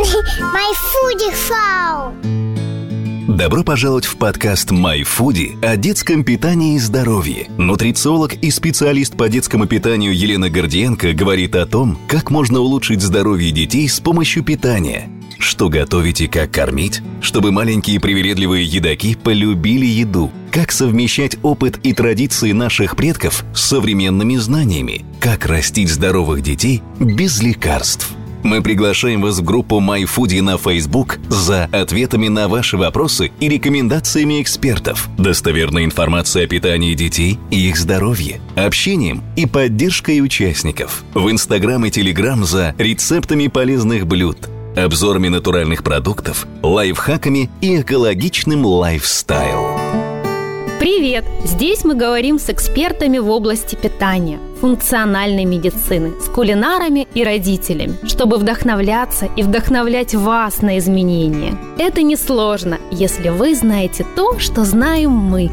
My Foodie. Добро пожаловать в подкаст My Foodie о детском питании и здоровье. Нутрициолог и специалист по детскому питанию Елена Гордиенко говорит о том, как можно улучшить здоровье детей с помощью питания. Что готовить и как кормить, чтобы маленькие привередливые едоки полюбили еду. Как совмещать опыт и традиции наших предков с современными знаниями. Как растить здоровых детей без лекарств. Мы приглашаем вас в группу MyFoodie на Facebook за ответами на ваши вопросы и рекомендациями экспертов, достоверной информацией о питании детей и их здоровье, общением и поддержкой участников. В Инстаграм и Телеграм за рецептами полезных блюд, обзорами натуральных продуктов, лайфхаками и экологичным лайфстайл. Привет! Здесь мы говорим с экспертами в области питания, функциональной медицины, с кулинарами и родителями, чтобы вдохновляться и вдохновлять вас на изменения. Это несложно, если вы знаете то, что знаем мы.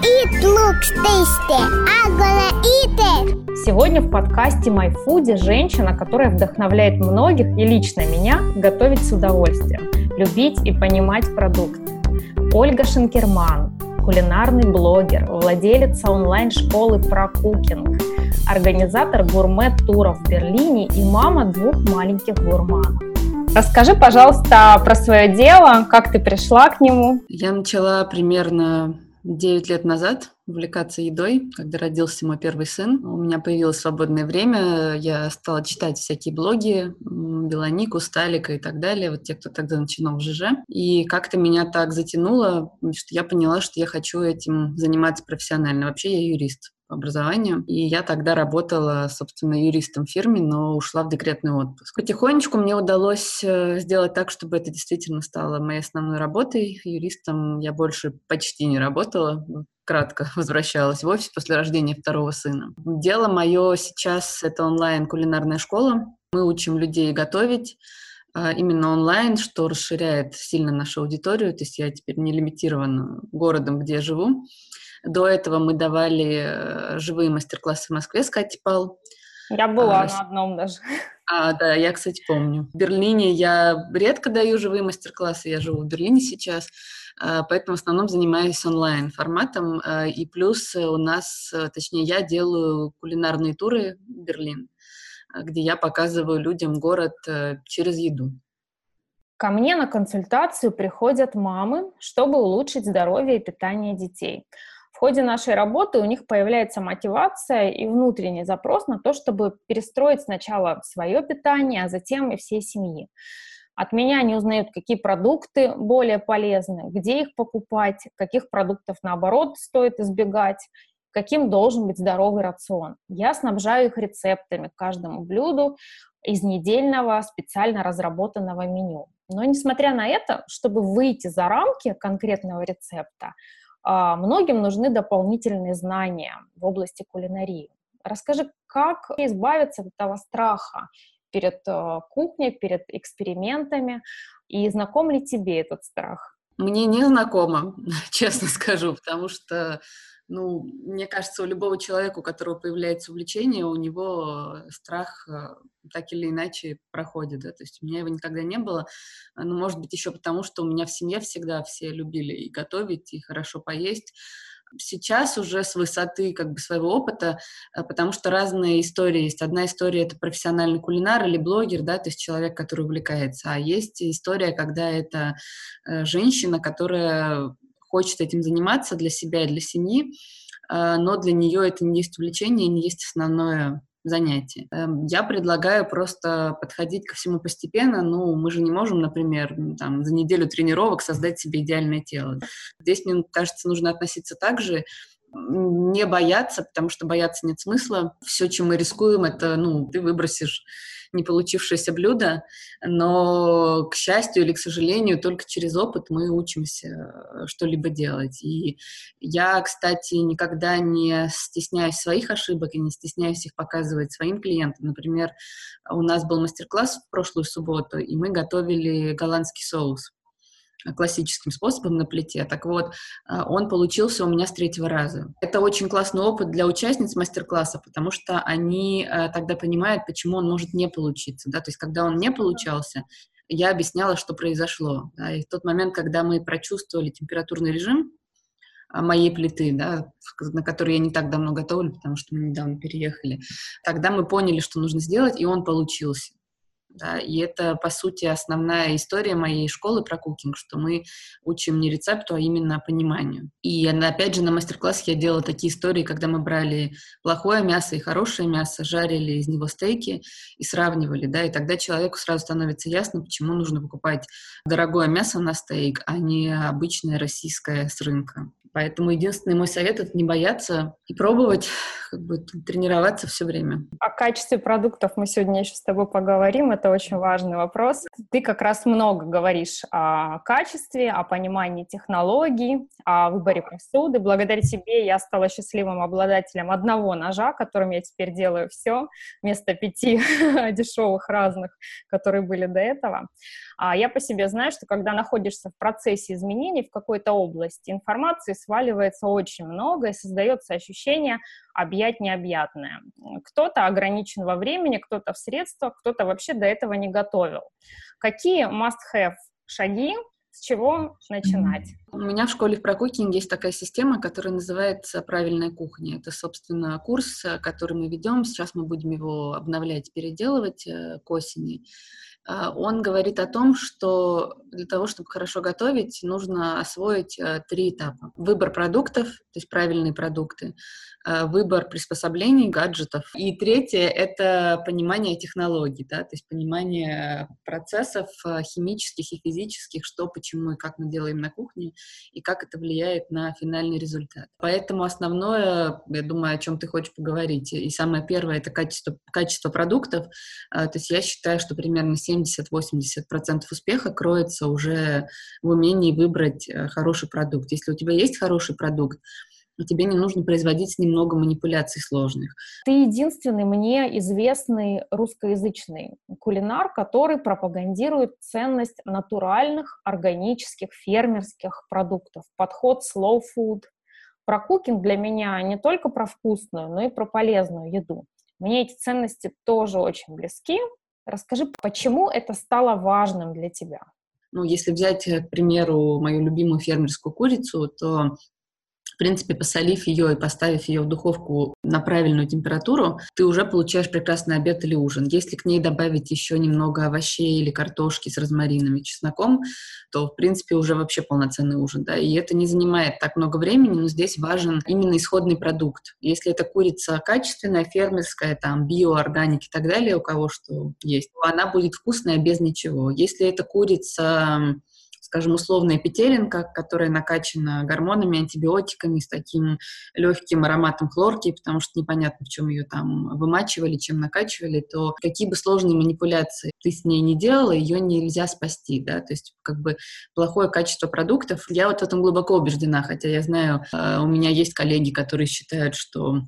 Eat looks tasty. I'm gonna eat it. Сегодня в подкасте My женщина, которая вдохновляет многих и лично меня готовить с удовольствием, любить и понимать продукты. Ольга Шенкерман, кулинарный блогер, владелица онлайн-школы про кукинг, организатор гурмет-туров в Берлине и мама двух маленьких гурманов. Расскажи, пожалуйста, про свое дело, как ты пришла к нему. Я начала примерно 9 лет назад увлекаться едой, когда родился мой первый сын. У меня появилось свободное время, я стала читать всякие блоги, Белонику, Сталика и так далее, вот те, кто тогда начинал в ЖЖ. И как-то меня так затянуло, что я поняла, что я хочу этим заниматься профессионально. Вообще я юрист образованию. И я тогда работала, собственно, юристом в фирме, но ушла в декретный отпуск. Потихонечку мне удалось э, сделать так, чтобы это действительно стало моей основной работой. Юристом я больше почти не работала кратко возвращалась в офис после рождения второго сына. Дело мое сейчас — это онлайн-кулинарная школа. Мы учим людей готовить, а, именно онлайн, что расширяет сильно нашу аудиторию. То есть я теперь не лимитирована городом, где я живу. До этого мы давали э, живые мастер-классы в Москве с Катей Пал. Я была а, на одном даже. А, да, я, кстати, помню. В Берлине я редко даю живые мастер-классы, я живу в Берлине сейчас. А, поэтому в основном занимаюсь онлайн форматом. А, и плюс у нас, э, точнее, я делаю кулинарные туры в Берлин, а, где я показываю людям город э, через еду. Ко мне на консультацию приходят мамы, чтобы улучшить здоровье и питание детей. В ходе нашей работы у них появляется мотивация и внутренний запрос на то, чтобы перестроить сначала свое питание, а затем и всей семьи. От меня они узнают, какие продукты более полезны, где их покупать, каких продуктов, наоборот, стоит избегать, каким должен быть здоровый рацион. Я снабжаю их рецептами к каждому блюду из недельного специально разработанного меню. Но несмотря на это, чтобы выйти за рамки конкретного рецепта, многим нужны дополнительные знания в области кулинарии. Расскажи, как избавиться от этого страха перед э, кухней, перед экспериментами. И знаком ли тебе этот страх? Мне не знакомо, честно скажу, потому что, ну, мне кажется, у любого человека, у которого появляется увлечение, у него страх э, так или иначе проходит, да, то есть у меня его никогда не было, ну, может быть, еще потому, что у меня в семье всегда все любили и готовить, и хорошо поесть, сейчас уже с высоты как бы своего опыта, э, потому что разные истории есть. Одна история — это профессиональный кулинар или блогер, да, то есть человек, который увлекается, а есть история, когда это э, женщина, которая хочет этим заниматься для себя и для семьи, э, но для нее это не есть увлечение, не есть основное занятие. Эм, я предлагаю просто подходить ко всему постепенно. Ну, мы же не можем, например, там, за неделю тренировок создать себе идеальное тело. Здесь, мне кажется, нужно относиться так же, не бояться, потому что бояться нет смысла. Все, чем мы рискуем, это, ну, ты выбросишь не получившееся блюдо, но, к счастью или к сожалению, только через опыт мы учимся э, что-либо делать. И я, кстати, никогда не стесняюсь своих ошибок и не стесняюсь их показывать своим клиентам. Например, у нас был мастер-класс в прошлую субботу, и мы готовили голландский соус классическим способом на плите. Так вот, а, он получился у меня с третьего раза. Это очень классный опыт для участниц мастер-класса, потому что они а, тогда понимают, почему он может не получиться. Да? То есть, когда он не получался, я объясняла, что произошло. Да, и в тот момент, когда мы прочувствовали температурный режим а, моей плиты, да, на которой я не так давно готовлю, потому что мы недавно переехали, тогда мы поняли, что нужно сделать, и он получился. Да, и это, по сути, основная история моей школы про кукинг, что мы учим не рецепту, а именно пониманию. И, опять же, на мастер-классе я делала такие истории, когда мы брали плохое мясо и хорошее мясо, жарили из него стейки и сравнивали, да, и тогда человеку сразу становится ясно, почему нужно покупать дорогое мясо на стейк, а не обычное российское с рынка. Поэтому единственный мой совет — это не бояться и пробовать, как бы тренироваться все время. О качестве продуктов мы сегодня еще с тобой поговорим. Это очень важный вопрос. Ты как раз много говоришь о качестве, о понимании технологий, о выборе посуды. Благодаря тебе я стала счастливым обладателем одного ножа, которым я теперь делаю все, вместо пяти дешевых разных, которые были до этого. А я по себе знаю, что когда находишься в процессе изменений в какой-то области, информации сваливается очень много и создается ощущение объять необъятное. Кто-то ограничен во времени, кто-то в средствах, кто-то вообще до этого не готовил. Какие must-have шаги с чего начинать? У меня в школе в прокукинге есть такая система, которая называется «Правильная кухня». Это, собственно, курс, который мы ведем. Сейчас мы будем его обновлять, переделывать э, к осени. А, он говорит о том, что для того, чтобы хорошо готовить, нужно освоить э, три этапа. Выбор продуктов, то есть правильные продукты, э, выбор приспособлений, гаджетов. И третье — это понимание технологий, да, то есть понимание процессов э, химических и физических, что, почему и как мы делаем на кухне, и как это влияет на финальный результат. Поэтому основное, я думаю, о чем ты хочешь поговорить, и самое первое — это качество, качество продуктов. То есть я считаю, что примерно 7 70-80% успеха кроется уже в умении выбрать э, хороший продукт. Если у тебя есть хороший продукт, тебе не нужно производить с ним много манипуляций сложных. Ты единственный мне известный русскоязычный кулинар, который пропагандирует ценность натуральных, органических, фермерских продуктов. Подход slow food. Про кукинг для меня не только про вкусную, но и про полезную еду. Мне эти ценности тоже очень близки, Расскажи, почему это стало важным для тебя? Ну, если взять, э, к примеру, мою любимую фермерскую курицу, то принципе, посолив ее и поставив ее в духовку на правильную температуру, ты уже получаешь прекрасный обед или ужин. Если к ней добавить еще немного овощей или картошки с розмарином и чесноком, то, в принципе, уже вообще полноценный ужин. Да? И это не занимает так много времени, но здесь важен именно исходный продукт. Если это курица качественная, фермерская, там, био, органик и так далее, у кого что есть, то она будет вкусная без ничего. Если это курица скажем, условная петелинка, которая накачана гормонами, антибиотиками, с таким легким ароматом хлорки, потому что непонятно, в чем ее там вымачивали, чем накачивали, то какие бы сложные манипуляции ты с ней не делала, ее нельзя спасти, да, то есть как бы плохое качество продуктов. Я вот в этом глубоко убеждена, хотя я знаю, э, у меня есть коллеги, которые считают, что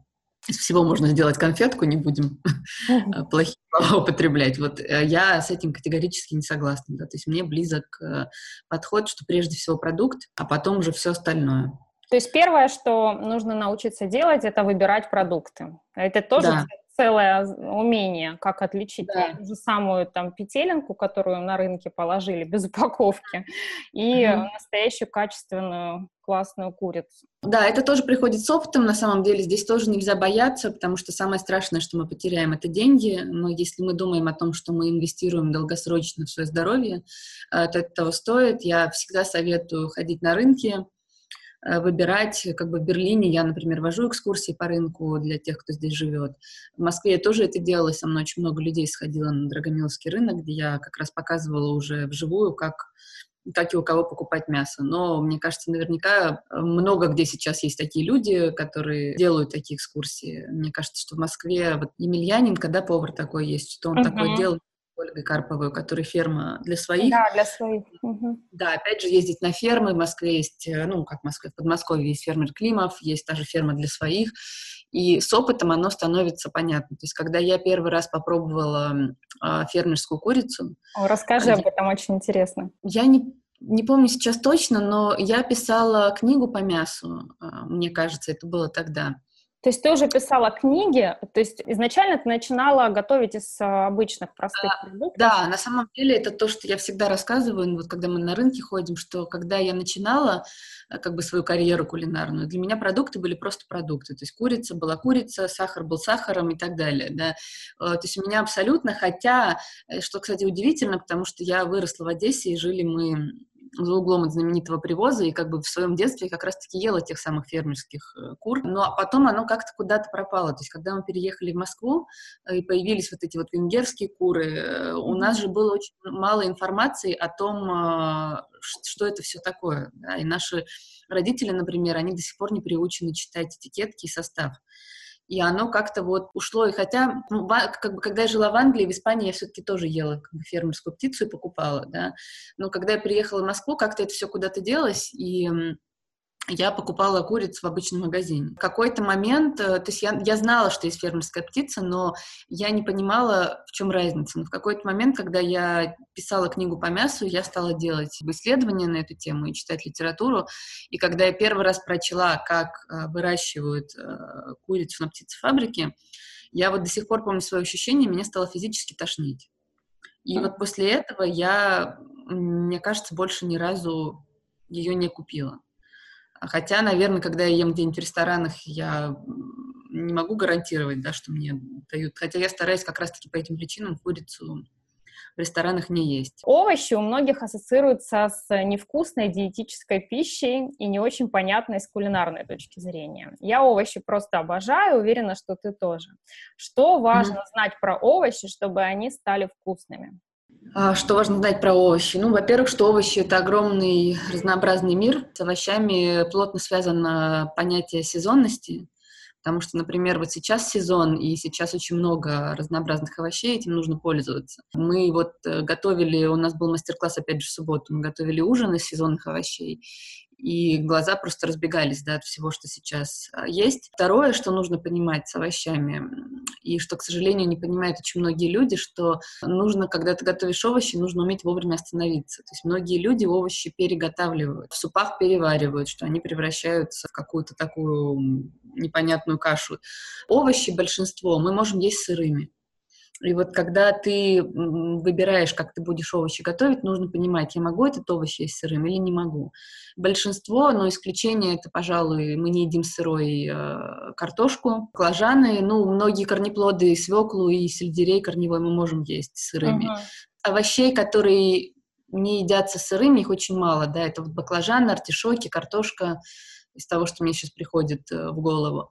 из всего можно сделать конфетку, не будем плохие слова употреблять. Вот э, я с этим категорически не согласна. Да? То есть мне близок э, подход, что прежде всего продукт, а потом уже все остальное. То есть первое, что нужно научиться делать, это выбирать продукты. Это тоже да целое умение, как отличить да. ту же самую там петелинку, которую на рынке положили без упаковки, и mm настоящую качественную классную курицу. Да, это тоже приходит с опытом, на самом деле. Здесь тоже нельзя бояться, потому что самое страшное, что мы потеряем, это деньги. Но если мы думаем о том, что мы инвестируем долгосрочно в свое здоровье, э, то это того стоит. Я всегда советую ходить на рынки, выбирать, как бы в Берлине я, например, вожу экскурсии по рынку для тех, кто здесь живет. В Москве я тоже это делала, со мной очень много людей сходило на Драгомиловский рынок, где я как раз показывала уже вживую, как как и у кого покупать мясо. Но мне кажется, наверняка э, много где сейчас есть такие люди, которые делают такие экскурсии. Мне кажется, что в Москве вот Емельянин, когда повар такой есть, что он uh-huh. такое делает, Ольгой Карповой, у которой ферма для своих. Да, для своих. Угу. Да, опять же, ездить на фермы. В Москве есть, э, ну, как в Москве, в Подмосковье есть фермер Климов, есть даже ферма для своих. И с опытом оно становится понятно. То есть, когда я первый раз попробовала э, фермерскую курицу... О, расскажи об этом, очень интересно. Я не не помню сейчас точно, но я писала книгу по мясу, а, мне кажется, это было тогда. То есть ты уже писала книги, то есть изначально ты начинала готовить из а, обычных простых а, продуктов? Да, на самом деле это то, что я всегда рассказываю, ну, вот когда мы на рынке ходим, что когда я начинала э, как бы свою карьеру кулинарную, для меня продукты были просто продукты, то есть курица была курица, сахар был сахаром и так далее, да. Э, то есть у меня абсолютно, хотя, э, что, кстати, удивительно, потому что я выросла в Одессе и жили мы за углом от знаменитого привоза, и как бы в своем детстве как раз-таки ела тех самых фермерских э, кур. Но потом оно как-то куда-то пропало. То есть когда мы переехали в Москву, э, и появились вот эти вот венгерские куры, э, у нас же было очень мало информации о том, что это все такое. Да? И наши родители, например, они до сих пор не приучены читать этикетки и состав и оно как-то вот ушло. И хотя, ну, как бы, когда я жила в Англии, в Испании я все-таки тоже ела как бы, фермерскую птицу и покупала, да, но когда я приехала в Москву, как-то это все куда-то делось, и я покупала куриц в обычном магазине. В какой-то момент, э, то есть я, я знала, что есть фермерская птица, но я не понимала, в чем разница. Но в какой-то момент, когда я писала книгу по мясу, я стала делать исследования на эту тему и читать литературу. И когда я первый раз прочла, как э, выращивают э, курицу на птицефабрике, я вот до сих пор помню свое ощущение, меня стало физически тошнить. И вот после этого я, мне кажется, больше ни разу ее не купила. Хотя, наверное, когда я ем где-нибудь в ресторанах, я не могу гарантировать, да, что мне дают. Хотя я стараюсь как раз-таки по этим причинам курицу в ресторанах не есть. Овощи у многих ассоциируются с невкусной диетической пищей и не очень понятной с кулинарной точки зрения. Я овощи просто обожаю, уверена, что ты тоже. Что важно mm-hmm. знать про овощи, чтобы они стали вкусными? А, что важно знать про овощи? Ну, во-первых, что овощи — это огромный разнообразный мир. С овощами плотно связано понятие сезонности, потому что, например, вот сейчас сезон, и сейчас очень много разнообразных овощей, этим нужно пользоваться. Мы вот э, готовили, у нас был мастер-класс, опять же, в субботу, мы готовили ужин из сезонных овощей, и глаза просто разбегались да, от всего, что сейчас а, есть. Второе, что нужно понимать с овощами, и что, к сожалению, не понимают очень многие люди, что нужно, когда ты готовишь овощи, нужно уметь вовремя остановиться. То есть многие люди овощи переготавливают, в супах переваривают, что они превращаются в какую-то такую непонятную кашу. Овощи большинство мы можем есть сырыми. И вот когда ты выбираешь, как ты будешь овощи готовить, нужно понимать, я могу этот овощ есть сырым или не могу. Большинство, но исключение это, пожалуй, мы не едим сырой э, картошку, баклажаны, ну, многие корнеплоды, свеклу и сельдерей корневой мы можем есть сырыми. Uh-huh. Овощей, которые не едятся сырыми, их очень мало, да, это вот баклажаны, артишоки, картошка, из того, что мне сейчас приходит э, в голову.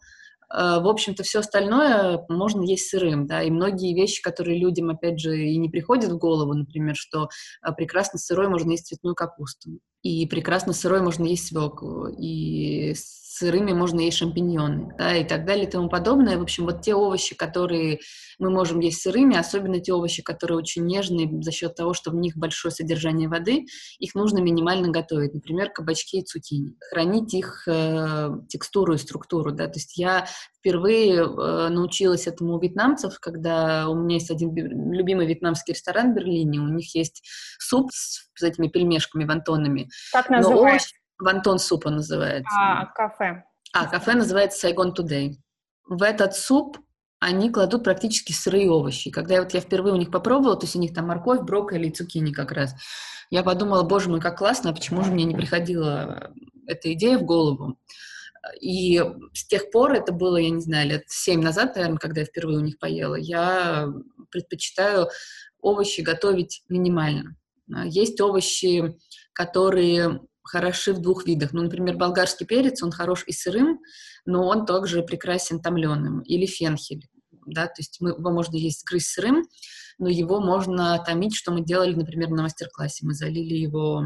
Э, в общем-то, все остальное можно есть сырым, да, и многие вещи, которые людям, опять же, и не приходят в голову, например, что э, прекрасно сырой можно есть цветную капусту, и прекрасно сырой можно есть свеклу, и сырыми можно есть шампиньоны, да, и так далее и тому подобное. В общем, вот те овощи, которые мы можем есть сырыми, особенно те овощи, которые очень нежные за счет того, что в них большое содержание воды, их нужно минимально готовить. Например, кабачки и цукини. Хранить их э, текстуру и структуру, да, то есть я впервые э, научилась этому у вьетнамцев, когда у меня есть один любимый вьетнамский ресторан в Берлине, у них есть суп с, с этими пельмешками, вантонами. Как называется? Вантон супа называется. А, кафе. А, кафе называется Saigon Today. В этот суп они кладут практически сырые овощи. Когда я, вот я впервые у них попробовала, то есть у них там морковь, брокколи и цукини как раз, я подумала, боже мой, как классно, а почему же мне не приходила эта идея в голову? И с тех пор, это было, я не знаю, лет семь назад, наверное, когда я впервые у них поела, я предпочитаю овощи готовить минимально. Есть овощи, которые хороши в двух видах. Ну, например, болгарский перец, он хорош и сырым, но он также прекрасен томленым. Или фенхель, да, то есть мы, его можно есть грызть сырым, но его можно томить, что мы делали, например, на мастер-классе. Мы залили его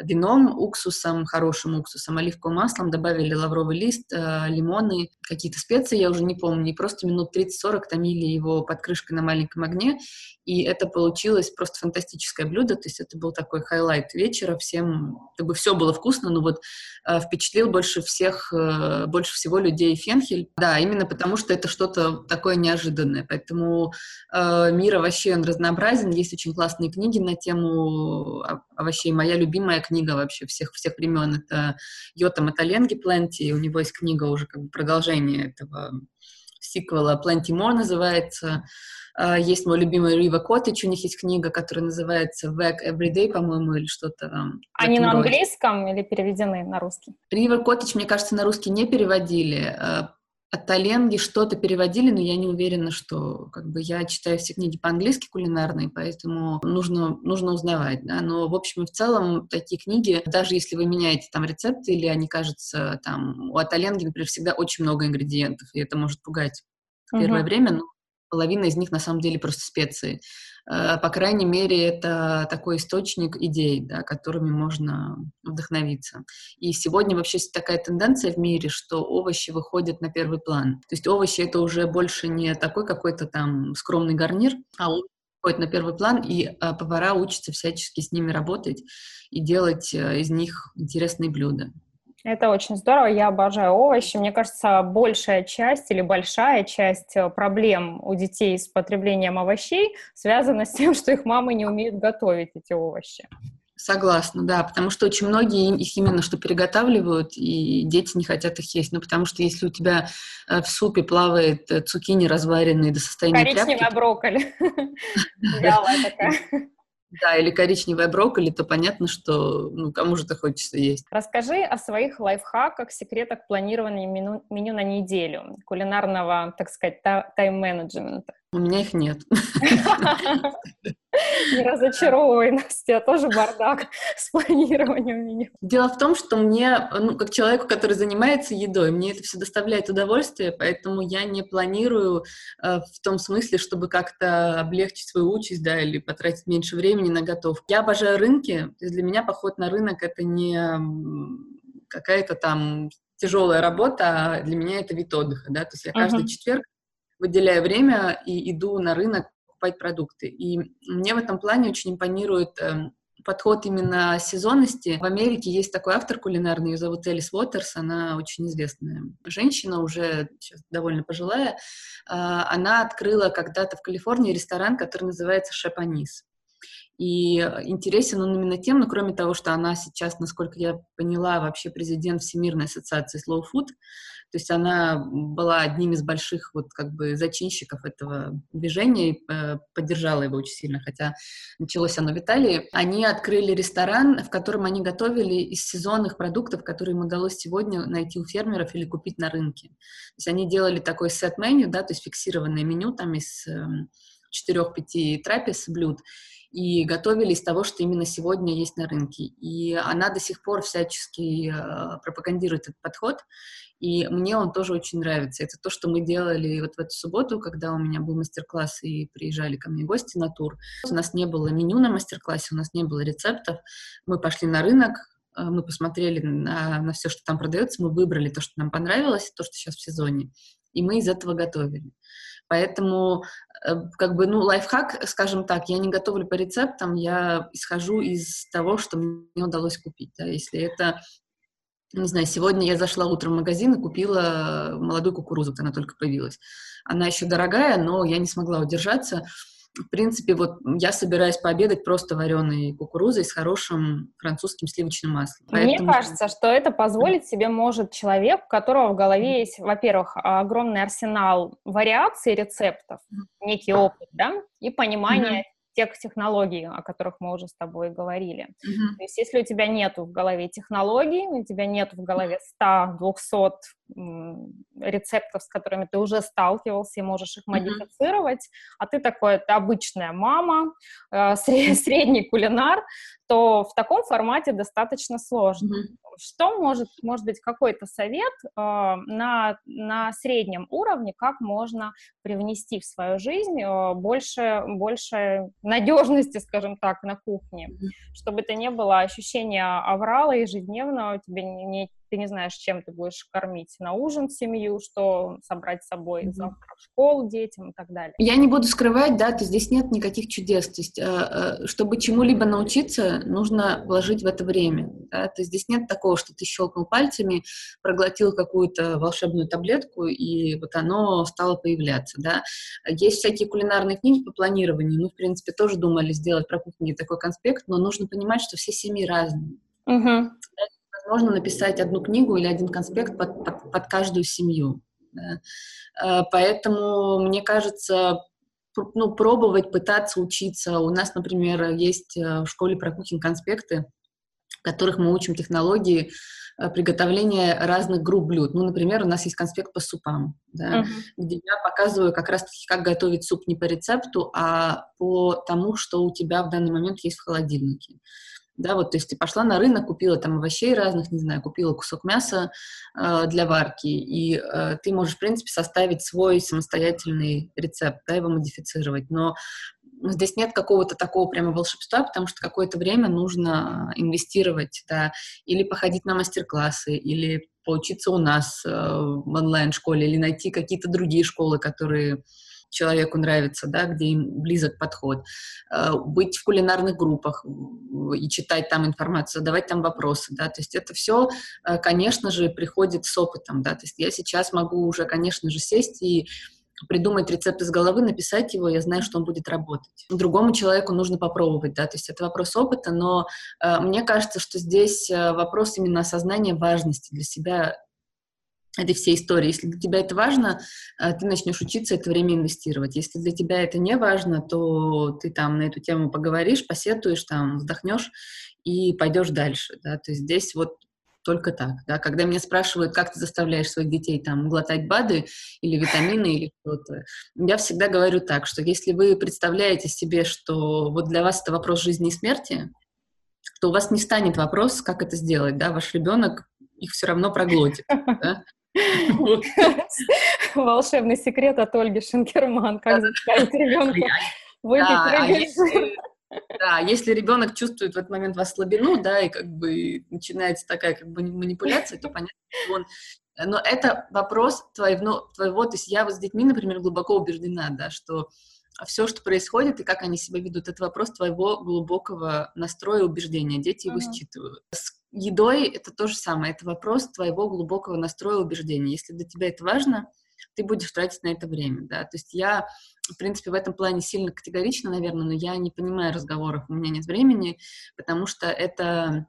вином, уксусом, хорошим уксусом, оливковым маслом, добавили лавровый лист, э, лимоны, какие-то специи, я уже не помню, и просто минут 30-40 томили его под крышкой на маленьком огне, И это получилось просто фантастическое блюдо, то есть это был такой highlight вечера, всем, как бы все было вкусно, но вот э, впечатлил больше всех, э, больше всего людей фенхель. Да, именно потому что это что-то такое неожиданное, поэтому э, мир овощей, он разнообразен, есть очень классные книги на тему овощей. Моя любимая книга вообще всех, всех времен — это Йотам Оттоленги Plenty, у него есть книга уже как бы продолжение этого сиквела More называется. А, есть мой любимый Рива Коттедж, у них есть книга, которая называется Veg Everyday, по-моему, или что-то там. Они на английском или переведены на русский? Рива Коттедж, мне кажется, на русский не переводили. От Таленги что-то переводили, но я не уверена, что как бы я читаю все книги по-английски кулинарные, поэтому нужно, нужно узнавать, да, но в общем и в целом такие книги, даже если вы меняете там рецепты или они кажутся там, у Аталенги, например, всегда очень много ингредиентов, и это может пугать в первое uh-huh. время, но половина из них на самом деле просто специи. Э, по крайней мере, это такой источник идей, да, которыми можно вдохновиться. И сегодня вообще такая тенденция в мире, что овощи выходят на первый план. То есть овощи — это уже больше не такой какой-то там скромный гарнир, а выходит на первый план, и э, повара учатся всячески с ними работать и делать э, из них интересные блюда. Это очень здорово, я обожаю овощи. Мне кажется, большая часть или большая часть э, проблем у детей с потреблением овощей связана с тем, что их мамы не умеют готовить эти овощи. Согласна, да, потому что очень многие их именно что переготавливают, и дети не хотят их есть. Ну, потому что если у тебя э, в супе плавает э, цукини разваренные до состояния Коричневая тряпки... брокколи. Вялая такая. Да, или коричневая брокколи, то понятно, что ну, кому же это хочется есть. Расскажи о своих лайфхаках, секретах планирования меню, меню на неделю, кулинарного, так сказать, тайм-менеджмента. У меня их нет. Не разочаровывай нас, у тебя тоже бардак с планированием меню. Дело в том, что мне, ну, как человеку, который занимается едой, мне это все доставляет удовольствие, поэтому я не планирую э, в том смысле, чтобы как-то облегчить свою участь, да, или потратить меньше времени на готовку. Я обожаю рынки, то есть для меня поход на рынок — это не какая-то там тяжелая работа, а для меня это вид отдыха, да, то есть я каждый uh-huh. четверг выделяю время и иду на рынок покупать продукты. И мне в этом плане очень импонирует э, подход именно сезонности. В Америке есть такой автор кулинарный, ее зовут Элис Уотерс, она очень известная женщина, уже сейчас довольно пожилая. Э, она открыла когда-то в Калифорнии ресторан, который называется «Шепанис». И интересен он именно тем, ну, кроме того, что она сейчас, насколько я поняла, вообще президент Всемирной ассоциации Slow Food, то есть она была одним из больших вот как бы зачинщиков этого движения и э, поддержала его очень сильно, хотя началось оно в Италии. Они открыли ресторан, в котором они готовили из сезонных продуктов, которые им удалось сегодня найти у фермеров или купить на рынке. То есть они делали такой сет-меню, да, то есть фиксированное меню там из э, четырех-пяти трапез блюд, и готовили из того, что именно сегодня есть на рынке. И она до сих пор всячески э, пропагандирует этот подход, и мне он тоже очень нравится. Это то, что мы делали вот в эту субботу, когда у меня был мастер-класс и приезжали ко мне гости на тур. У нас не было меню на мастер-классе, у нас не было рецептов. Мы пошли на рынок, э, мы посмотрели на, на все, что там продается, мы выбрали то, что нам понравилось, то, что сейчас в сезоне, и мы из этого готовили. Поэтому, э, как бы, ну, лайфхак, скажем так, я не готовлю по рецептам, я исхожу из того, что мне удалось купить. Да. Если это не знаю, сегодня я зашла утром в магазин и купила молодую кукурузу, она только появилась. Она еще дорогая, но я не смогла удержаться в принципе, вот я собираюсь пообедать просто вареной кукурузой с хорошим французским сливочным маслом. Мне Поэтому... кажется, что это позволит себе может человек, у которого в голове есть, во-первых, огромный арсенал вариаций рецептов, некий опыт, да, и понимание mm-hmm тех технологий, о которых мы уже с тобой говорили. Mm-hmm. То есть если у тебя нет в голове технологий, у тебя нет в голове 100, 200 рецептов, с которыми ты уже сталкивался и можешь их модифицировать, mm-hmm. а ты такой, ты обычная мама, э, средний кулинар, то в таком формате достаточно сложно. Mm-hmm. Что может, может быть, какой-то совет э, на, на среднем уровне, как можно привнести в свою жизнь э, больше, больше надежности, скажем так, на кухне, mm-hmm. чтобы это не было ощущения аврала ежедневного, тебе не, не ты не знаешь, чем ты будешь кормить на ужин семью, что собрать с собой mm-hmm. завтра в школу детям и так далее. Я не буду скрывать, да, то здесь нет никаких чудес. То есть, э, чтобы чему-либо научиться, нужно вложить в это время. Да? То есть здесь нет такого, что ты щелкнул пальцами, проглотил какую-то волшебную таблетку, и вот оно стало появляться. Да? Есть всякие кулинарные книги по планированию. Мы, в принципе, тоже думали сделать про кухни такой конспект, но нужно понимать, что все семьи разные. Угу. Возможно написать одну книгу или один конспект под, под, под каждую семью. Да? Э, поэтому, мне кажется, ну, пробовать, пытаться учиться. У нас, например, есть э, в школе про кухень конспекты, в которых мы учим технологии э, приготовления разных групп блюд. Ну, например, у нас есть конспект по супам, да, uh-huh. где я показываю как раз-таки, как готовить суп не по рецепту, а по тому, что у тебя в данный момент есть в холодильнике да, вот, то есть ты пошла на рынок, купила там овощей разных, не знаю, купила кусок мяса э, для варки, и э, ты можешь, в принципе, составить свой самостоятельный рецепт, да, его модифицировать, но здесь нет какого-то такого прямо волшебства, потому что какое-то время нужно инвестировать, да, или походить на мастер-классы, или поучиться у нас э, в онлайн-школе, или найти какие-то другие школы, которые человеку нравится, да, где им близок подход, э, быть в кулинарных группах и читать там информацию, задавать там вопросы, да, то есть это все, э, конечно же, приходит с опытом, да, то есть я сейчас могу уже, конечно же, сесть и придумать рецепт из головы, написать его, я знаю, что он будет работать. Другому человеку нужно попробовать, да, то есть это вопрос опыта, но э, мне кажется, что здесь э, вопрос именно осознания важности для себя этой всей истории. Если для тебя это важно, э, ты начнешь учиться это время инвестировать. Если для тебя это не важно, то ты там на эту тему поговоришь, посетуешь, там, вздохнешь и пойдешь дальше. Да? То есть здесь вот только так. Да? Когда меня спрашивают, как ты заставляешь своих детей там глотать БАДы или витамины или что-то, я всегда говорю так, что если вы представляете себе, что вот для вас это вопрос жизни и смерти, то у вас не станет вопрос, как это сделать, да, ваш ребенок их все равно проглотит. Да? Волшебный секрет от Ольги Шенкерман. Как заставить ребенка выпить а Да, если ребенок чувствует в этот момент вас слабину, да, и как бы начинается такая как бы манипуляция, то понятно, что он... Но это вопрос твоего, твоего, то есть я вот с детьми, например, глубоко убеждена, да, что все, что происходит и как они себя ведут, это вопрос твоего глубокого настроя убеждения. Дети его uh-huh. считывают. С едой это то же самое. Это вопрос твоего глубокого настроя убеждения. Если для тебя это важно, ты будешь тратить на это время, да. То есть я, в принципе, в этом плане сильно категорична, наверное, но я не понимаю разговоров, у меня нет времени, потому что это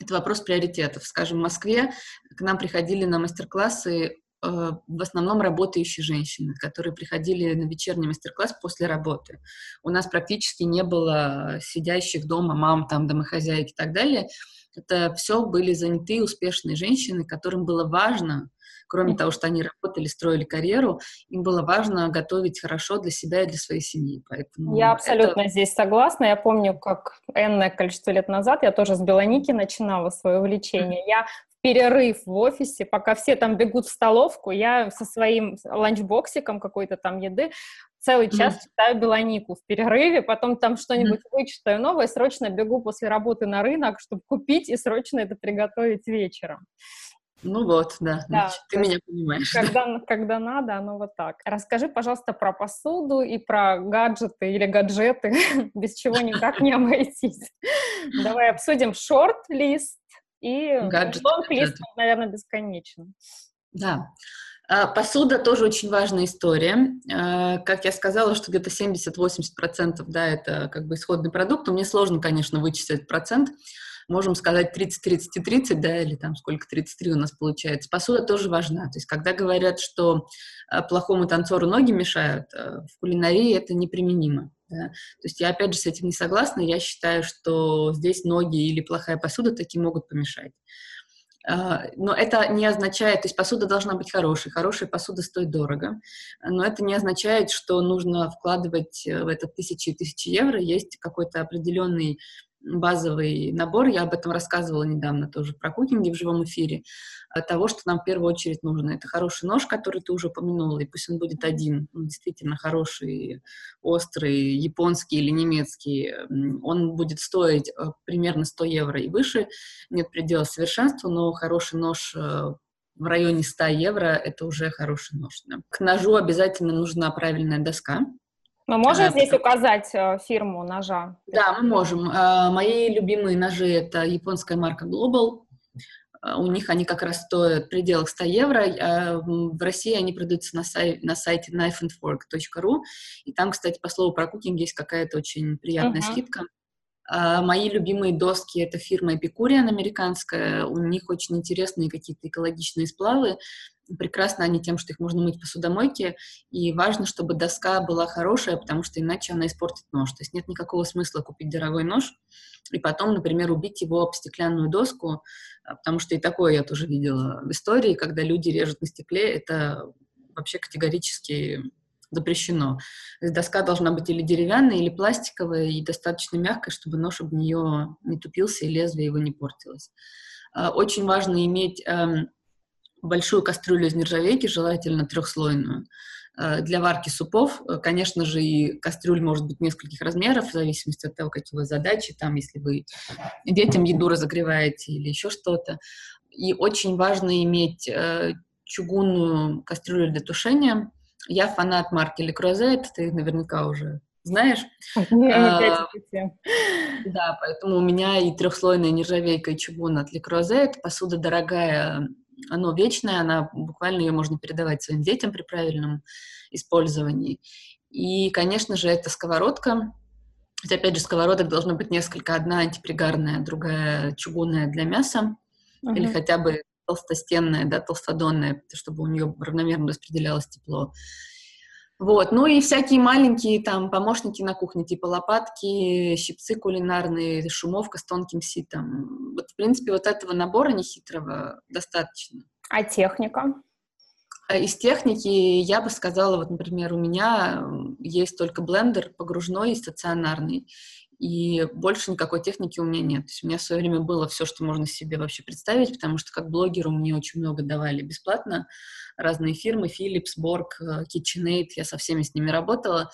это вопрос приоритетов. Скажем, в Москве к нам приходили на мастер-классы в основном работающие женщины, которые приходили на вечерний мастер-класс после работы. У нас практически не было сидящих дома мам, там, домохозяек и так далее. Это все были занятые, успешные женщины, которым было важно, кроме того, что они работали, строили карьеру, им было важно готовить хорошо для себя и для своей семьи. Поэтому я абсолютно это... здесь согласна. Я помню, как энное количество лет назад я тоже с Белоники начинала свое увлечение. Я перерыв в офисе, пока все там бегут в столовку, я со своим ланчбоксиком какой-то там еды целый час mm. читаю Белонику в перерыве, потом там что-нибудь mm. вычитаю новое, срочно бегу после работы на рынок, чтобы купить и срочно это приготовить вечером. Ну вот, да, да значит, ты меня понимаешь. Когда, да. когда надо, оно вот так. Расскажи, пожалуйста, про посуду и про гаджеты или гаджеты, без чего никак не обойтись. Давай обсудим шорт-лист и лонг-лист, наверное, бесконечно. Да. А, посуда тоже очень важная история. А, как я сказала, что где-то 70-80% да, это как бы исходный продукт. Мне сложно, конечно, вычислить процент. Можем сказать 30-30-30, да, или там сколько, 33 у нас получается. Посуда тоже важна. То есть, когда говорят, что а, плохому танцору ноги мешают, в кулинарии это неприменимо. Да? То есть я опять же с этим не согласна. Я считаю, что здесь ноги или плохая посуда таки могут помешать. А, но это не означает, то есть посуда должна быть хорошей, хорошая посуда стоит дорого, но это не означает, что нужно вкладывать э, в это тысячи и тысячи евро, есть какой-то определенный базовый набор, я об этом рассказывала недавно тоже про кукинги в живом эфире, того, что нам в первую очередь нужно. Это хороший нож, который ты уже упомянула, и пусть он будет один, он действительно хороший, острый, японский или немецкий. Он будет стоить э, примерно 100 евро и выше, нет предела совершенства, но хороший нож э, в районе 100 евро – это уже хороший нож. Да. К ножу обязательно нужна правильная доска. Мы можем здесь указать э, фирму ножа? Да, мы можем. А, мои любимые ножи – это японская марка Global. А, у них они как раз стоят в пределах 100 евро. В России они продаются на, сай- на сайте knifeandfork.ru. И там, кстати, по слову про кукинг есть какая-то очень приятная uh-huh. скидка. А, мои любимые доски — это фирма Epicurean американская. У них очень интересные какие-то экологичные сплавы. Прекрасно они тем, что их можно мыть в посудомойке. И важно, чтобы доска была хорошая, потому что иначе она испортит нож. То есть нет никакого смысла купить дорогой нож и потом, например, убить его об стеклянную доску, а, потому что и такое я тоже видела в истории, когда люди режут на стекле. Это вообще категорически запрещено. Доска должна быть или деревянная, или пластиковая, и достаточно мягкая, чтобы нож об нее не тупился и лезвие его не портилось. А, очень важно иметь эм, большую кастрюлю из нержавейки, желательно трехслойную. А, для варки супов, э, конечно же, и кастрюль может быть нескольких размеров, в зависимости от того, какие у вас задачи, там, если вы детям еду разогреваете или еще что-то. И очень важно иметь э, чугунную кастрюлю для тушения, я фанат марки Le Creuset, ты наверняка уже знаешь. А, да, поэтому у меня и трехслойная нержавейка и чугун от Le Creuset. Посуда дорогая, она вечная, она буквально ее можно передавать своим детям при правильном использовании. И, конечно же, это сковородка. Хотя, опять же, сковородок должно быть несколько. Одна антипригарная, другая чугунная для мяса. Uh-huh. Или хотя бы толстостенная, да, толстодонная, чтобы у нее равномерно распределялось тепло. Вот, ну и всякие маленькие там помощники на кухне, типа лопатки, щипцы кулинарные, шумовка с тонким ситом. Вот, в принципе, вот этого набора нехитрого достаточно. А техника? А из техники я бы сказала, вот, например, у меня есть только блендер погружной и стационарный и больше никакой техники у меня нет. То есть у меня в свое время было все, что можно себе вообще представить, потому что как блогеру мне очень много давали бесплатно. Разные фирмы, Philips, Borg, э, KitchenAid, я со всеми с ними работала.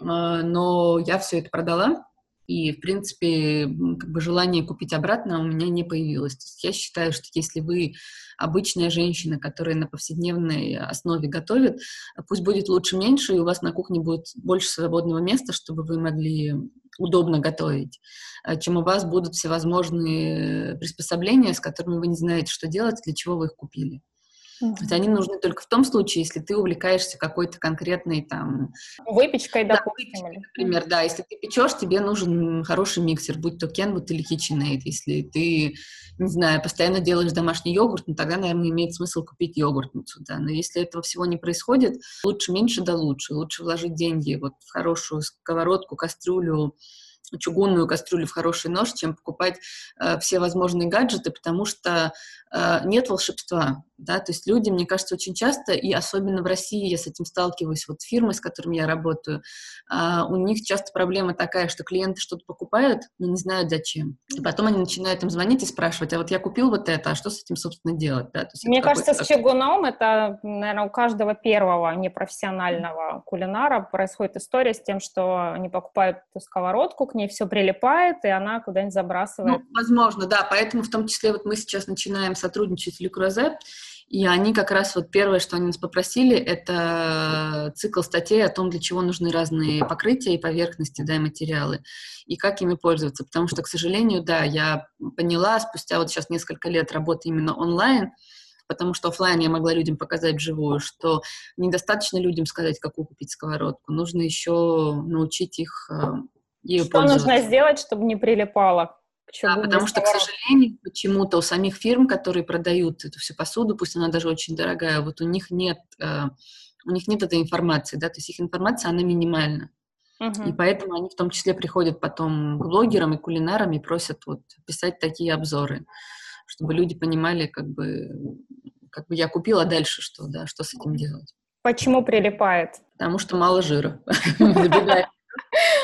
А, но я все это продала, и, в принципе, как бы желание купить обратно у меня не появилось. То есть я считаю, что если вы обычная женщина, которая на повседневной основе готовит, пусть будет лучше меньше, и у вас на кухне будет больше свободного места, чтобы вы могли удобно готовить, э, чем у вас будут всевозможные приспособления, с которыми вы не знаете, что делать, для чего вы их купили. Mm-hmm. То есть они нужны только в том случае, если ты увлекаешься какой-то конкретной там... Выпечкой, да, допустим. например, да. Если ты печешь, тебе нужен хороший миксер, будь то Kenwood или KitchenAid. Если ты, не знаю, постоянно делаешь домашний йогурт, ну тогда, наверное, имеет смысл купить йогуртницу, да. Но если этого всего не происходит, лучше меньше да лучше. Лучше вложить деньги вот в хорошую сковородку, кастрюлю, чугунную кастрюлю в хороший нож, чем покупать э, все возможные гаджеты, потому что э, нет волшебства, да, то есть люди, мне кажется, очень часто, и особенно в России я с этим сталкиваюсь, вот фирмы, с которыми я работаю, э, у них часто проблема такая, что клиенты что-то покупают, но не знают зачем. И потом они начинают им звонить и спрашивать, а вот я купил вот это, а что с этим, собственно, делать, да? То есть мне кажется, с чугуном это, наверное, у каждого первого непрофессионального кулинара происходит история с тем, что они покупают сковородку, к ней все прилипает, и она куда-нибудь забрасывает. Ну, возможно, да, поэтому в том числе вот мы сейчас начинаем сотрудничать с Le и они как раз вот первое, что они нас попросили, это цикл статей о том, для чего нужны разные покрытия и поверхности, да, и материалы, и как ими пользоваться. Потому что, к сожалению, да, я поняла спустя вот сейчас несколько лет работы именно онлайн, потому что офлайн я могла людям показать вживую, что недостаточно людям сказать, какую купить сковородку, нужно еще научить их э, ею Что нужно сделать, чтобы не прилипало? Да, потому что, к сожалению, почему-то у самих фирм, которые продают эту всю посуду, пусть она даже очень дорогая, вот у них нет, э, у них нет этой информации, да, то есть их информация, она минимальна. Uh-huh. И поэтому они в том числе приходят потом к блогерам и кулинарам и просят вот писать такие обзоры, чтобы люди понимали, как бы, как бы я купила дальше что, да, что с этим делать. Почему прилипает? Потому что мало жира.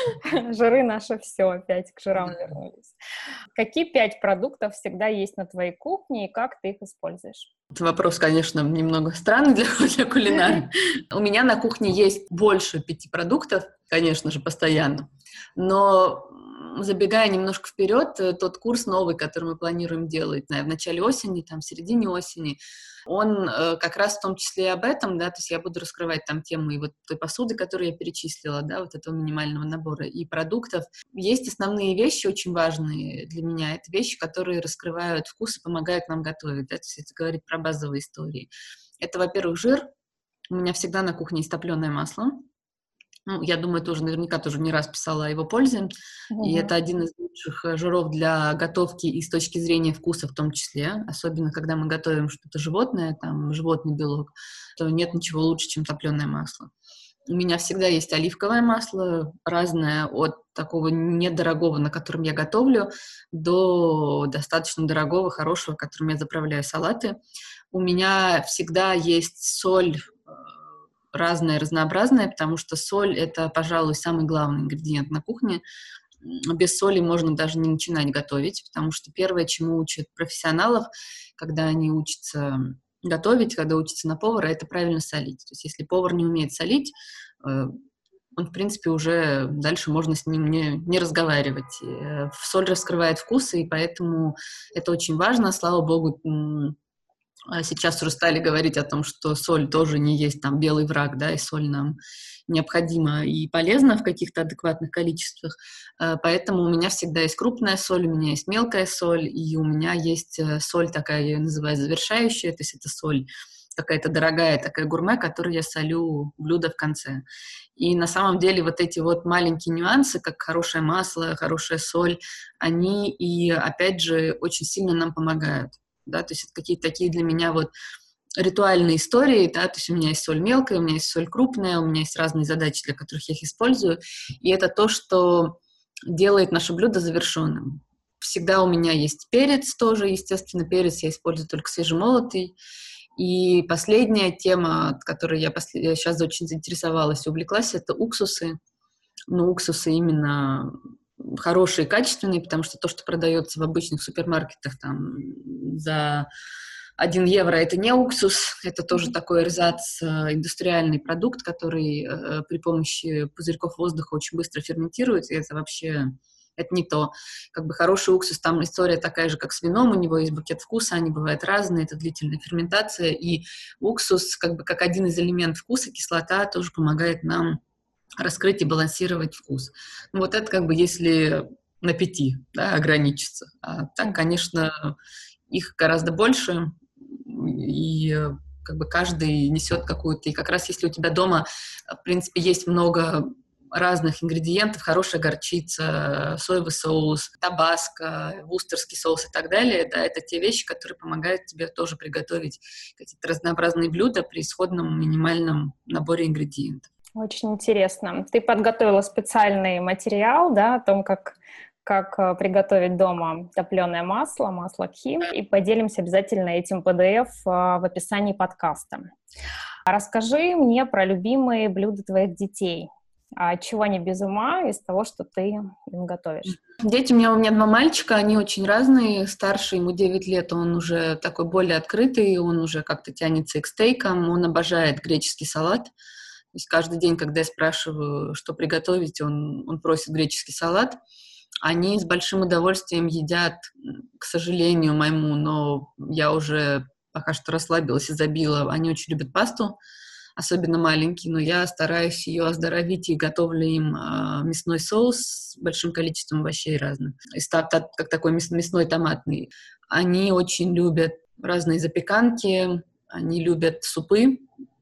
Жиры наше все, опять к жирам вернулись. Какие пять продуктов всегда есть на твоей кухне и как ты их используешь? Это вопрос, конечно, немного странный для, для кулинара. У меня на кухне есть больше пяти продуктов, конечно же, постоянно. Но забегая немножко вперед, э, тот курс новый, который мы планируем делать в начале осени, там, в середине осени, он э, как раз в том числе и об этом, да, то есть я буду раскрывать там темы и вот той посуды, которую я перечислила, да, вот этого минимального набора и продуктов. Есть основные вещи очень важные для меня, это вещи, которые раскрывают вкус и помогают нам готовить, да, то есть это говорит про базовые истории. Это, во-первых, жир. У меня всегда на кухне есть топленое масло, ну, я думаю, тоже наверняка тоже не раз писала о его пользе. Mm-hmm. И это один из лучших э, жиров для готовки и с точки зрения вкуса в том числе. Особенно, когда мы готовим что-то животное, там, животный белок, то нет ничего лучше, чем топленое масло. У меня всегда есть оливковое масло, разное от такого недорогого, на котором я готовлю, до достаточно дорогого, хорошего, которым я заправляю салаты. У меня всегда есть соль разное, разнообразное, потому что соль — это, пожалуй, самый главный ингредиент на кухне. Без соли можно даже не начинать готовить, потому что первое, чему учат профессионалов, когда они учатся готовить, когда учатся на повара, это правильно солить. То есть если повар не умеет солить, э, он, в принципе, уже дальше можно с ним не, не разговаривать. Э, соль раскрывает вкусы, и поэтому это очень важно. Слава богу, сейчас уже стали говорить о том, что соль тоже не есть там белый враг, да, и соль нам необходима и полезна в каких-то адекватных количествах. А, поэтому у меня всегда есть крупная соль, у меня есть мелкая соль, и у меня есть э, соль такая, я ее называю завершающая, то есть это соль какая-то дорогая такая гурме, которую я солю блюдо в конце. И на самом деле вот эти вот маленькие нюансы, как хорошее масло, хорошая соль, они и, опять же, очень сильно нам помогают да, то есть это какие-то такие для меня вот ритуальные истории, да, то есть у меня есть соль мелкая, у меня есть соль крупная, у меня есть разные задачи, для которых я их использую, и это то, что делает наше блюдо завершенным. Всегда у меня есть перец тоже, естественно, перец я использую только свежемолотый. И последняя тема, которой я, послед... я сейчас очень заинтересовалась и увлеклась, это уксусы. Ну, уксусы именно хорошие, качественные, потому что то, что продается в обычных супермаркетах там за 1 евро это не уксус, это тоже такой эрзац, э, индустриальный продукт, который э, при помощи пузырьков воздуха очень быстро ферментируется, и это вообще это не то. Как бы хороший уксус, там история такая же, как с вином, у него есть букет вкуса, они бывают разные, это длительная ферментация, и уксус, как бы как один из элементов вкуса, кислота тоже помогает нам раскрыть и балансировать вкус. Ну, вот это как бы если на пяти да, ограничиться. А так, конечно, их гораздо больше, и как бы каждый несет какую-то... И как раз если у тебя дома, в принципе, есть много разных ингредиентов, хорошая горчица, соевый соус, табаско, вустерский соус и так далее, да, это те вещи, которые помогают тебе тоже приготовить какие-то разнообразные блюда при исходном минимальном наборе ингредиентов. Очень интересно. Ты подготовила специальный материал, да, о том, как как э, приготовить дома топленое масло, масло кхи, и поделимся обязательно этим PDF э, в описании подкаста. Расскажи мне про любимые блюда твоих детей. А чего они без ума из того, что ты им готовишь? Дети у меня, у меня два мальчика, они очень разные. Старший, ему 9 лет, он уже такой более открытый, он уже как-то тянется к стейкам, он обожает греческий салат. То есть каждый день, когда я спрашиваю, что приготовить, он, он просит греческий салат. Они с большим удовольствием едят, к сожалению моему, но я уже пока что расслабилась и забила. Они очень любят пасту, особенно маленькие, но я стараюсь ее оздоровить и готовлю им э, мясной соус с большим количеством овощей разных, как такой мясной томатный. Они очень любят разные запеканки, они любят супы,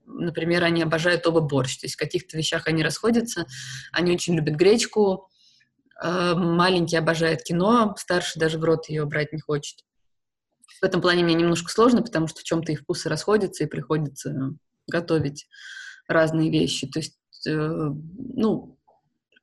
например, они обожают оба борщ, то есть в каких-то вещах они расходятся, они очень любят гречку, э, маленький обожает кино, старший даже в рот ее брать не хочет. В этом плане мне немножко сложно, потому что в чем-то их вкусы расходятся, и приходится готовить разные вещи. То есть, э, ну,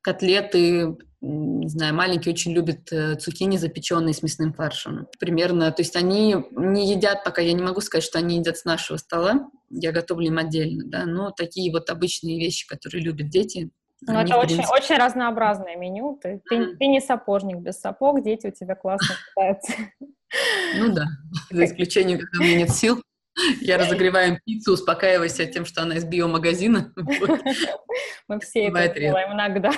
котлеты, не знаю, маленькие очень любят э, цукини, запеченные с мясным фаршем. Примерно, то есть они не едят, пока я не могу сказать, что они едят с нашего стола, я готовлю им отдельно, да, но такие вот обычные вещи, которые любят дети, Ну, это очень, очень разнообразное меню. Ты, ты, ты не сапожник без сапог, дети у тебя классно питаются. Ну да, за исключением, когда у меня нет сил. Я разогреваю пиццу, успокаиваюсь тем, что она из биомагазина. Мы все это делаем иногда.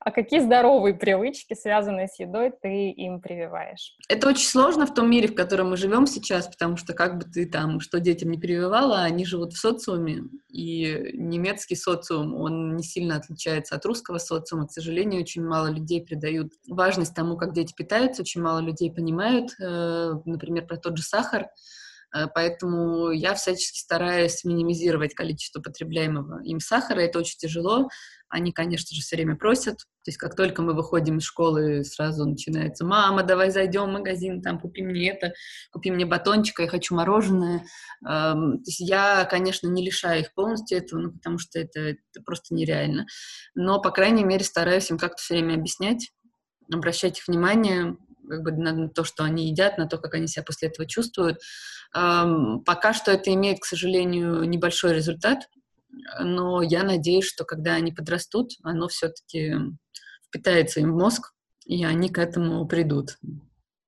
А какие здоровые привычки, связанные с едой, ты им прививаешь? Это очень сложно в том мире, в котором мы живем сейчас, потому что как бы ты там, что детям не прививала, они живут в социуме, и немецкий социум, он не сильно отличается от русского социума. К сожалению, очень мало людей придают важность тому, как дети питаются, очень мало людей понимают, э, например, про тот же сахар, поэтому я всячески стараюсь минимизировать количество потребляемого им сахара. Это очень тяжело. Они, конечно же, все время просят. То есть как только мы выходим из школы, сразу начинается «Мама, давай зайдем в магазин, там купи мне это, купи мне батончика, я хочу мороженое». Эм, то есть я, конечно, не лишаю их полностью этого, ну, потому что это, это просто нереально. Но, по крайней мере, стараюсь им как-то все время объяснять, обращать их внимание, как бы на то, что они едят, на то, как они себя после этого чувствуют. Пока что это имеет, к сожалению, небольшой результат, но я надеюсь, что когда они подрастут, оно все-таки впитается им в мозг, и они к этому придут.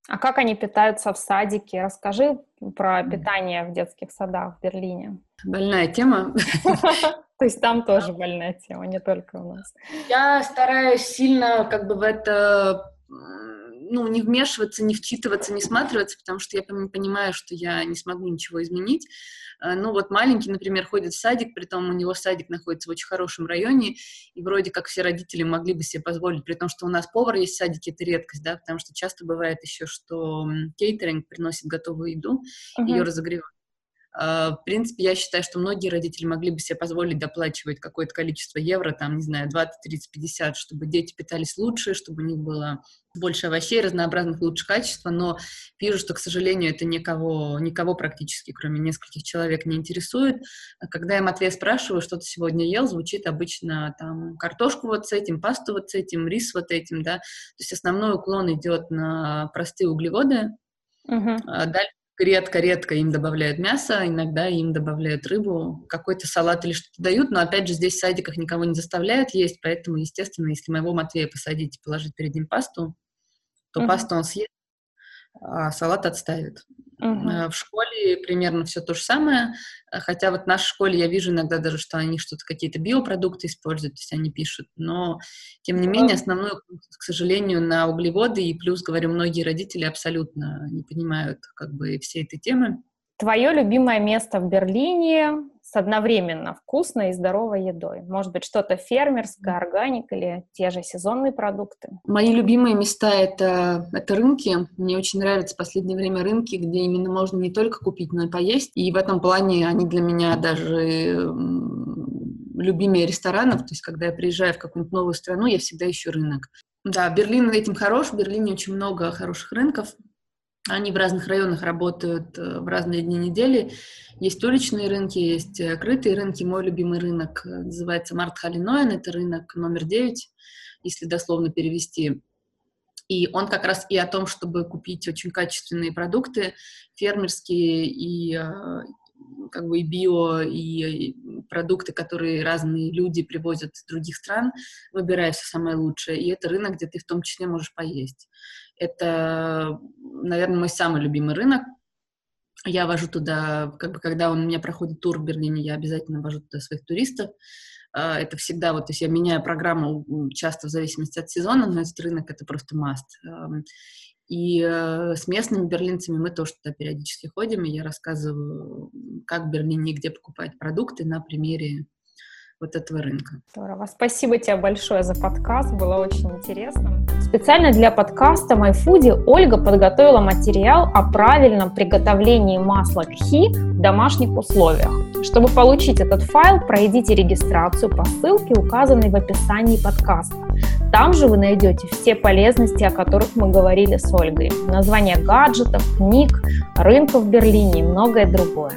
А как они питаются в садике? Расскажи про питание в детских садах в Берлине. Больная тема. То есть там тоже больная тема, не только у нас. Я стараюсь сильно как бы в это ну, не вмешиваться, не вчитываться, не сматриваться, потому что я понимаю, что я не смогу ничего изменить. Э, ну, вот маленький, например, ходит в садик, при том у него садик находится в очень хорошем районе, и вроде как все родители могли бы себе позволить, при том, что у нас повар есть в садике, это редкость, да, потому что часто бывает еще, что кейтеринг приносит готовую еду, uh-huh. ее разогревают в принципе, я считаю, что многие родители могли бы себе позволить доплачивать какое-то количество евро, там, не знаю, 20, 30, 50, чтобы дети питались лучше, чтобы у них было больше овощей, разнообразных, лучше качества, но вижу, что, к сожалению, это никого, никого практически, кроме нескольких человек, не интересует. А когда я Матвея спрашиваю, что ты сегодня ел, звучит обычно там картошку вот с этим, пасту вот с этим, рис вот этим, да, то есть основной уклон идет на простые углеводы, Uh-huh. Дальше редко-редко им добавляют мясо, иногда им добавляют рыбу, какой-то салат или что-то дают, но опять же здесь в садиках никого не заставляют есть, поэтому, естественно, если моего Матвея посадить и положить перед ним пасту, то uh-huh. пасту он съест, а салат отставит. Uh-huh. В школе примерно все то же самое, хотя вот в нашей школе я вижу иногда даже, что они что-то, какие-то биопродукты используют, то есть они пишут, но тем не менее основной, к сожалению, на углеводы, и плюс, говорю, многие родители абсолютно не понимают как бы всей этой темы. Твое любимое место в Берлине с одновременно вкусной и здоровой едой? Может быть, что-то фермерское, органик или те же сезонные продукты? Мои любимые места это, — это рынки. Мне очень нравятся в последнее время рынки, где именно можно не только купить, но и поесть. И в этом плане они для меня даже любимые ресторанов. То есть, когда я приезжаю в какую-нибудь новую страну, я всегда ищу рынок. Да, Берлин этим хорош. В Берлине очень много хороших рынков. Они в разных районах работают э, в разные дни недели. Есть уличные рынки, есть э, крытые рынки. Мой любимый рынок э, называется Март Халиноен. Это рынок номер 9, если дословно перевести. И он как раз и о том, чтобы купить очень качественные продукты, фермерские и как бы и био, и продукты, которые разные люди привозят из других стран, выбирая все самое лучшее. И это рынок, где ты в том числе можешь поесть. Это, наверное, мой самый любимый рынок. Я вожу туда, как бы, когда у меня проходит тур в Берлине, я обязательно вожу туда своих туристов. А, это всегда, вот, то есть я меняю программу часто в зависимости от сезона, но этот рынок — это просто must. И э, с местными берлинцами мы тоже туда периодически ходим, и я рассказываю, как в Берлине где покупать продукты на примере вот этого рынка. Здорово. Спасибо тебе большое за подкаст, было очень интересно. Специально для подкаста MyFoodie Ольга подготовила материал о правильном приготовлении масла кхи в домашних условиях. Чтобы получить этот файл, пройдите регистрацию по ссылке, указанной в описании подкаста. Там же вы найдете все полезности, о которых мы говорили с Ольгой. Название гаджетов, книг, рынков в Берлине и многое другое.